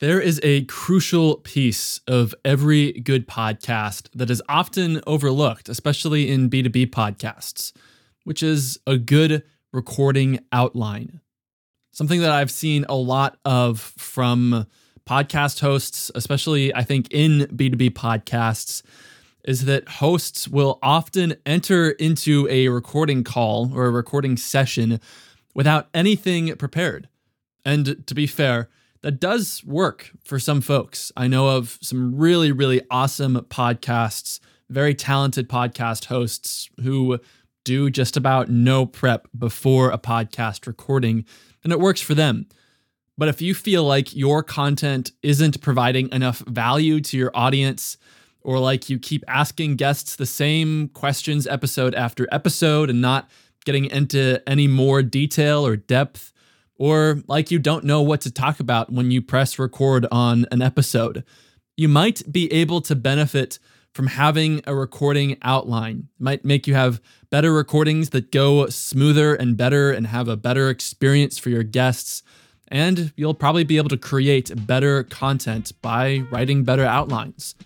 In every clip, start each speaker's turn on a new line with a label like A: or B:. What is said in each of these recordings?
A: There is a crucial piece of every good podcast that is often overlooked, especially in B2B podcasts, which is a good recording outline. Something that I've seen a lot of from podcast hosts, especially I think in B2B podcasts, is that hosts will often enter into a recording call or a recording session without anything prepared. And to be fair, that does work for some folks. I know of some really, really awesome podcasts, very talented podcast hosts who do just about no prep before a podcast recording, and it works for them. But if you feel like your content isn't providing enough value to your audience, or like you keep asking guests the same questions episode after episode and not getting into any more detail or depth, or like you don't know what to talk about when you press record on an episode. You might be able to benefit from having a recording outline. It might make you have better recordings that go smoother and better and have a better experience for your guests. And you'll probably be able to create better content by writing better outlines.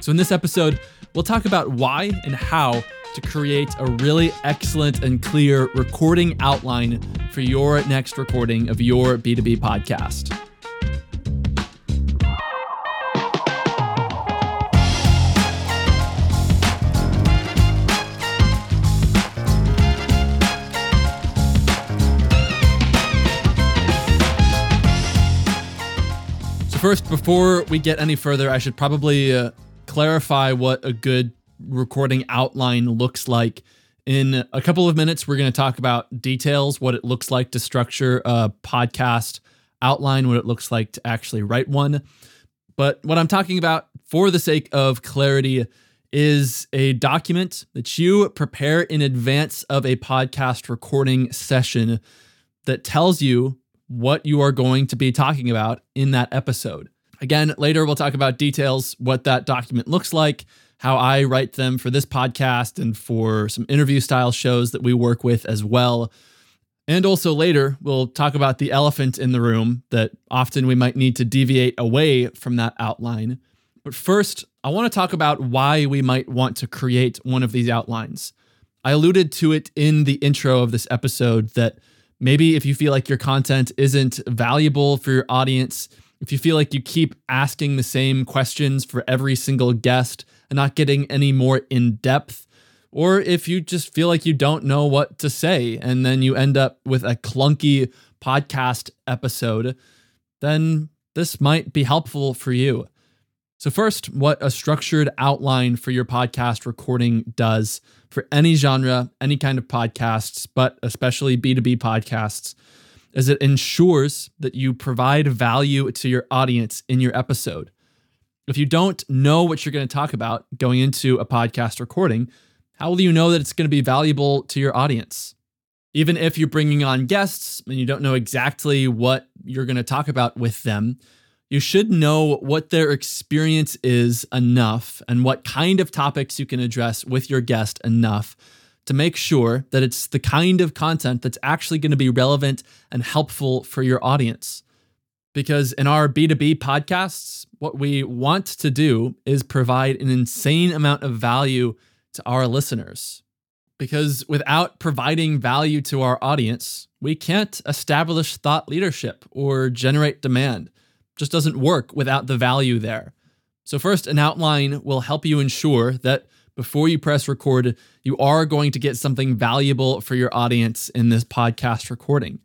A: So, in this episode, we'll talk about why and how to create a really excellent and clear recording outline for your next recording of your B2B podcast. So First, before we get any further, I should probably uh, clarify what a good recording outline looks like. In a couple of minutes, we're going to talk about details, what it looks like to structure a podcast outline, what it looks like to actually write one. But what I'm talking about for the sake of clarity is a document that you prepare in advance of a podcast recording session that tells you what you are going to be talking about in that episode. Again, later we'll talk about details, what that document looks like, how I write them for this podcast and for some interview style shows that we work with as well. And also later, we'll talk about the elephant in the room that often we might need to deviate away from that outline. But first, I want to talk about why we might want to create one of these outlines. I alluded to it in the intro of this episode that maybe if you feel like your content isn't valuable for your audience, if you feel like you keep asking the same questions for every single guest, and not getting any more in depth, or if you just feel like you don't know what to say and then you end up with a clunky podcast episode, then this might be helpful for you. So, first, what a structured outline for your podcast recording does for any genre, any kind of podcasts, but especially B2B podcasts, is it ensures that you provide value to your audience in your episode. If you don't know what you're going to talk about going into a podcast recording, how will you know that it's going to be valuable to your audience? Even if you're bringing on guests and you don't know exactly what you're going to talk about with them, you should know what their experience is enough and what kind of topics you can address with your guest enough to make sure that it's the kind of content that's actually going to be relevant and helpful for your audience. Because in our B2B podcasts, what we want to do is provide an insane amount of value to our listeners. Because without providing value to our audience, we can't establish thought leadership or generate demand. It just doesn't work without the value there. So, first, an outline will help you ensure that before you press record, you are going to get something valuable for your audience in this podcast recording.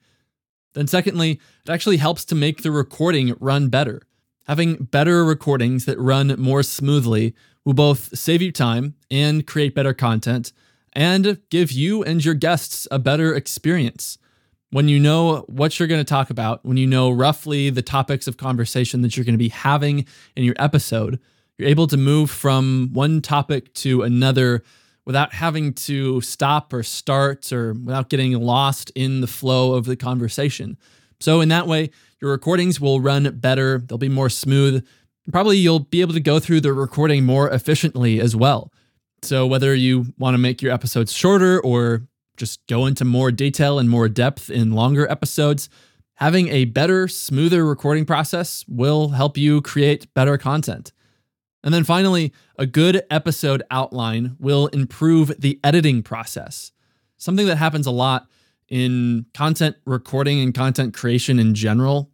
A: Then, secondly, it actually helps to make the recording run better. Having better recordings that run more smoothly will both save you time and create better content and give you and your guests a better experience. When you know what you're going to talk about, when you know roughly the topics of conversation that you're going to be having in your episode, you're able to move from one topic to another without having to stop or start or without getting lost in the flow of the conversation. So, in that way, your recordings will run better, they'll be more smooth. Probably you'll be able to go through the recording more efficiently as well. So, whether you want to make your episodes shorter or just go into more detail and more depth in longer episodes, Having a better, smoother recording process will help you create better content. And then finally, a good episode outline will improve the editing process. Something that happens a lot in content recording and content creation in general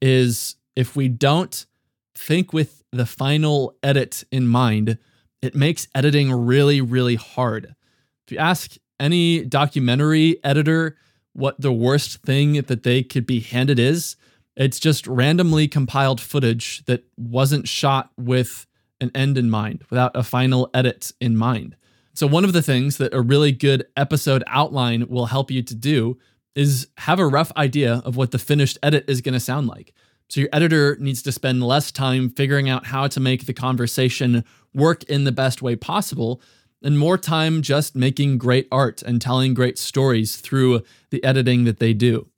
A: is if we don't think with the final edit in mind, it makes editing really, really hard. If you ask any documentary editor what the worst thing that they could be handed is. It's just randomly compiled footage that wasn't shot with an end in mind, without a final edit in mind. So, one of the things that a really good episode outline will help you to do is have a rough idea of what the finished edit is going to sound like. So, your editor needs to spend less time figuring out how to make the conversation work in the best way possible and more time just making great art and telling great stories through the editing that they do.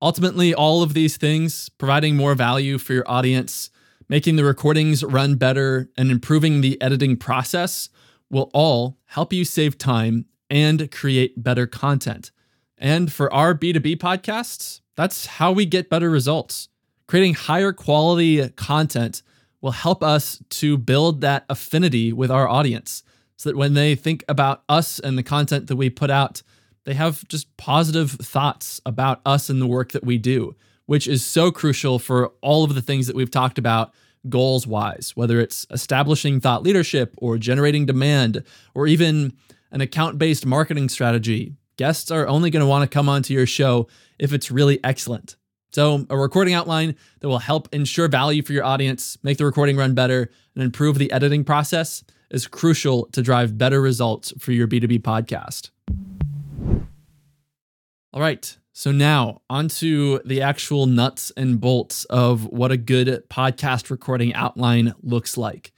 A: Ultimately, all of these things, providing more value for your audience, making the recordings run better, and improving the editing process, will all help you save time and create better content. And for our B2B podcasts, that's how we get better results. Creating higher quality content will help us to build that affinity with our audience so that when they think about us and the content that we put out, they have just positive thoughts about us and the work that we do, which is so crucial for all of the things that we've talked about goals wise, whether it's establishing thought leadership or generating demand or even an account based marketing strategy. Guests are only going to want to come onto your show if it's really excellent. So, a recording outline that will help ensure value for your audience, make the recording run better, and improve the editing process is crucial to drive better results for your B2B podcast. All right. So now onto the actual nuts and bolts of what a good podcast recording outline looks like.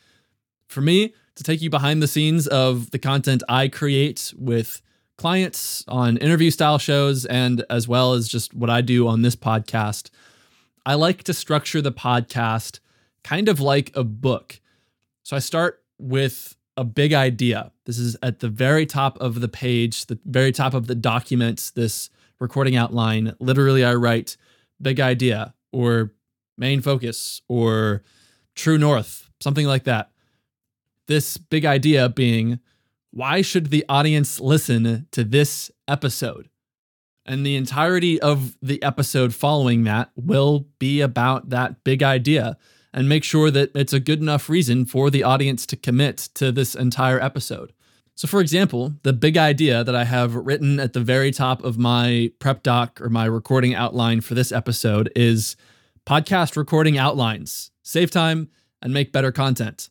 A: For me, to take you behind the scenes of the content I create with clients on interview style shows and as well as just what I do on this podcast, I like to structure the podcast kind of like a book. So I start with a big idea. This is at the very top of the page, the very top of the document, this recording outline. Literally, I write big idea or main focus or true north, something like that. This big idea being why should the audience listen to this episode? And the entirety of the episode following that will be about that big idea and make sure that it's a good enough reason for the audience to commit to this entire episode. So, for example, the big idea that I have written at the very top of my prep doc or my recording outline for this episode is podcast recording outlines, save time, and make better content.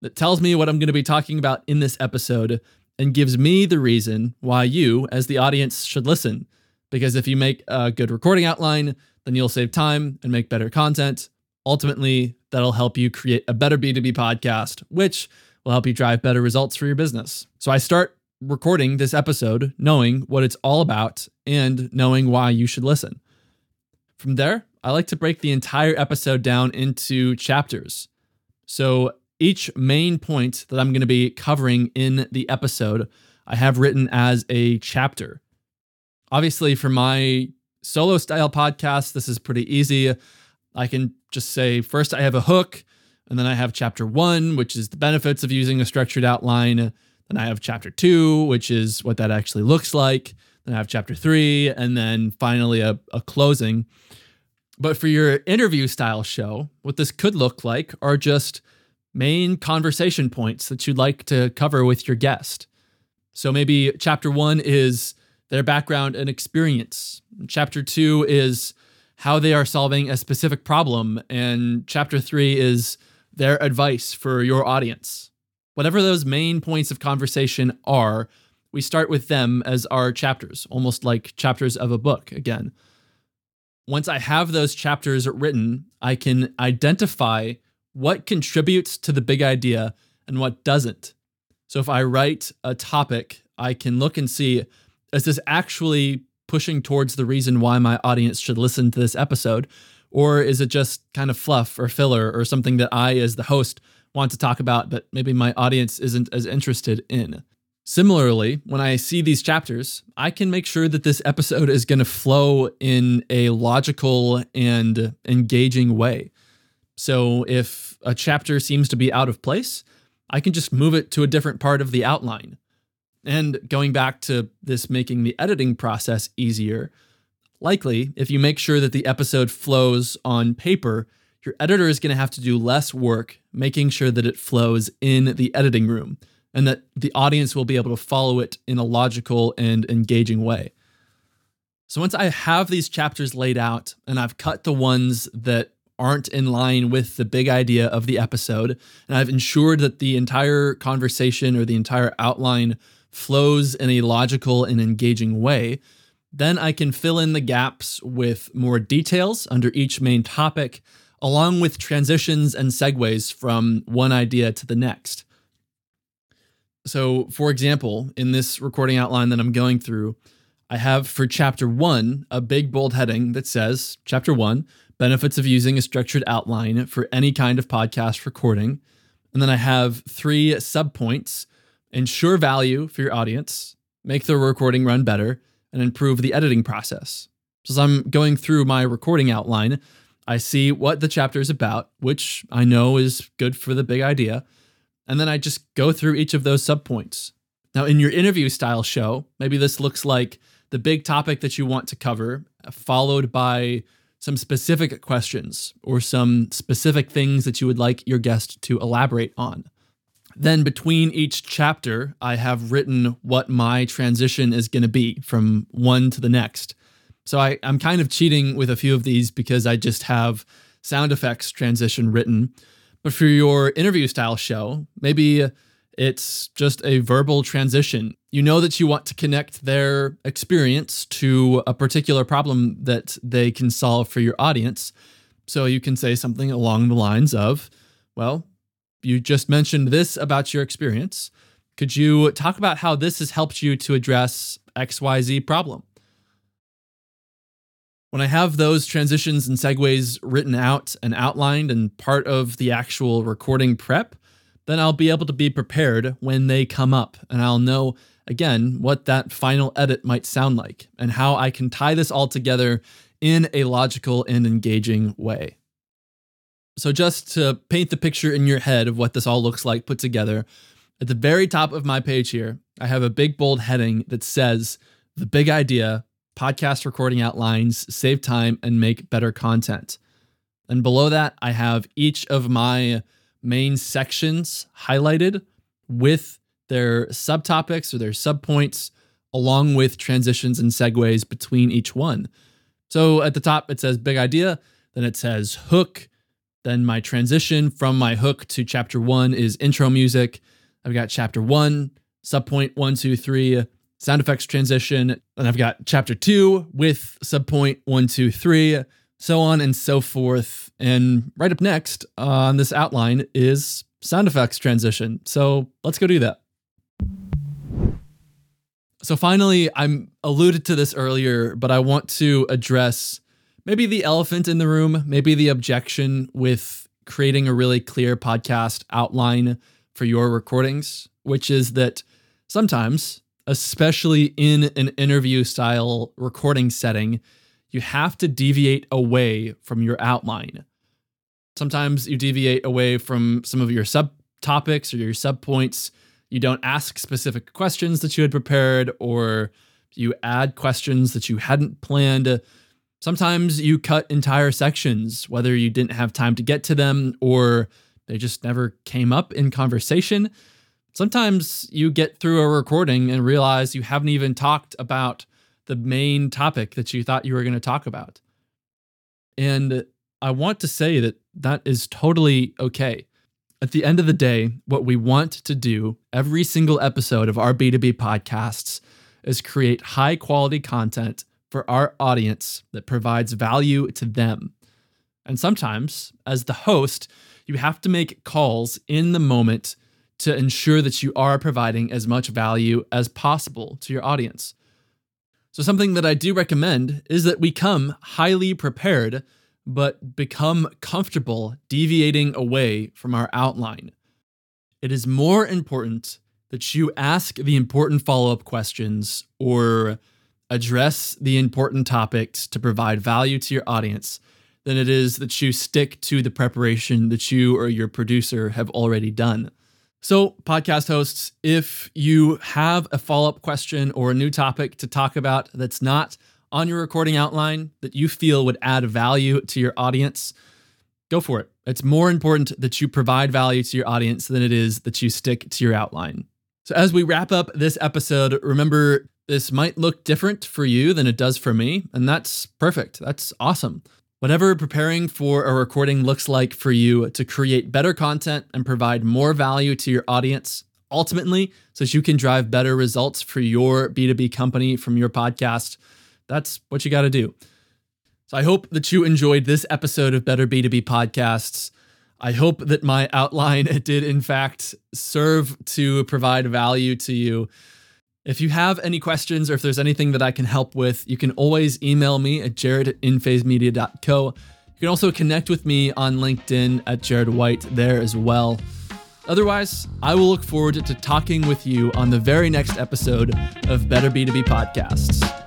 A: That tells me what I'm going to be talking about in this episode and gives me the reason why you, as the audience, should listen. Because if you make a good recording outline, then you'll save time and make better content. Ultimately, that'll help you create a better B2B podcast, which will help you drive better results for your business. So I start recording this episode knowing what it's all about and knowing why you should listen. From there, I like to break the entire episode down into chapters. So each main point that I'm going to be covering in the episode, I have written as a chapter. Obviously, for my solo style podcast, this is pretty easy. I can just say, first, I have a hook, and then I have chapter one, which is the benefits of using a structured outline. Then I have chapter two, which is what that actually looks like. Then I have chapter three, and then finally a, a closing. But for your interview style show, what this could look like are just main conversation points that you'd like to cover with your guest. So maybe chapter one is their background and experience. Chapter two is how they are solving a specific problem. And chapter three is their advice for your audience. Whatever those main points of conversation are, we start with them as our chapters, almost like chapters of a book again. Once I have those chapters written, I can identify what contributes to the big idea and what doesn't. So if I write a topic, I can look and see is this actually pushing towards the reason why my audience should listen to this episode? Or is it just kind of fluff or filler or something that I, as the host, want to talk about, but maybe my audience isn't as interested in? Similarly, when I see these chapters, I can make sure that this episode is going to flow in a logical and engaging way. So if a chapter seems to be out of place, I can just move it to a different part of the outline. And going back to this making the editing process easier, likely if you make sure that the episode flows on paper, your editor is going to have to do less work making sure that it flows in the editing room and that the audience will be able to follow it in a logical and engaging way. So once I have these chapters laid out and I've cut the ones that aren't in line with the big idea of the episode, and I've ensured that the entire conversation or the entire outline flows in a logical and engaging way, then I can fill in the gaps with more details under each main topic, along with transitions and segues from one idea to the next. So, for example, in this recording outline that I'm going through, I have for chapter one a big bold heading that says, Chapter one, benefits of using a structured outline for any kind of podcast recording. And then I have three subpoints ensure value for your audience, make the recording run better, and improve the editing process. So, as I'm going through my recording outline, I see what the chapter is about, which I know is good for the big idea. And then I just go through each of those subpoints. Now, in your interview style show, maybe this looks like the big topic that you want to cover, uh, followed by some specific questions or some specific things that you would like your guest to elaborate on. Then, between each chapter, I have written what my transition is going to be from one to the next. So I, I'm kind of cheating with a few of these because I just have sound effects transition written. But for your interview style show, maybe it's just a verbal transition. You know that you want to connect their experience to a particular problem that they can solve for your audience. So you can say something along the lines of, well, you just mentioned this about your experience. Could you talk about how this has helped you to address XYZ problem? When I have those transitions and segues written out and outlined and part of the actual recording prep, then I'll be able to be prepared when they come up and I'll know again what that final edit might sound like and how I can tie this all together in a logical and engaging way. So, just to paint the picture in your head of what this all looks like put together, at the very top of my page here, I have a big bold heading that says, The Big Idea podcast recording outlines, save time, and make better content. And below that, I have each of my main sections highlighted with their subtopics or their subpoints, along with transitions and segues between each one. So at the top, it says big idea, then it says hook. Then my transition from my hook to chapter one is intro music. I've got chapter one, subpoint one, two, three, sound effects transition. And I've got chapter two with subpoint one, two, three, so on and so forth. And right up next on this outline is sound effects transition. So let's go do that. So finally, I'm alluded to this earlier, but I want to address maybe the elephant in the room, maybe the objection with creating a really clear podcast outline for your recordings, which is that sometimes especially in an interview style recording setting, you have to deviate away from your outline. Sometimes you deviate away from some of your subtopics or your subpoints. You don't ask specific questions that you had prepared, or you add questions that you hadn't planned. Sometimes you cut entire sections, whether you didn't have time to get to them or they just never came up in conversation. Sometimes you get through a recording and realize you haven't even talked about the main topic that you thought you were going to talk about. And I want to say that that is totally okay. At the end of the day, what we want to do every single episode of our B2B podcasts is create high quality content for our audience that provides value to them. And sometimes, as the host, you have to make calls in the moment to ensure that you are providing as much value as possible to your audience. So, something that I do recommend is that we come highly prepared, but become comfortable deviating away from our outline. It is more important that you ask the important follow up questions or address the important topics to provide value to your audience than it is that you stick to the preparation that you or your producer have already done. So, podcast hosts, if you have a follow up question or a new topic to talk about that's not on your recording outline that you feel would add value to your audience, go for it. It's more important that you provide value to your audience than it is that you stick to your outline. So, as we wrap up this episode, remember this might look different for you than it does for me, and that's perfect. That's awesome. Whatever preparing for a recording looks like for you to create better content and provide more value to your audience, ultimately, so that you can drive better results for your B2B company from your podcast, that's what you got to do. So I hope that you enjoyed this episode of Better B2B Podcasts. I hope that my outline did, in fact, serve to provide value to you. If you have any questions or if there's anything that I can help with, you can always email me at jared at inphasemedia.co. You can also connect with me on LinkedIn at Jared White there as well. Otherwise, I will look forward to talking with you on the very next episode of Better B2B Podcasts.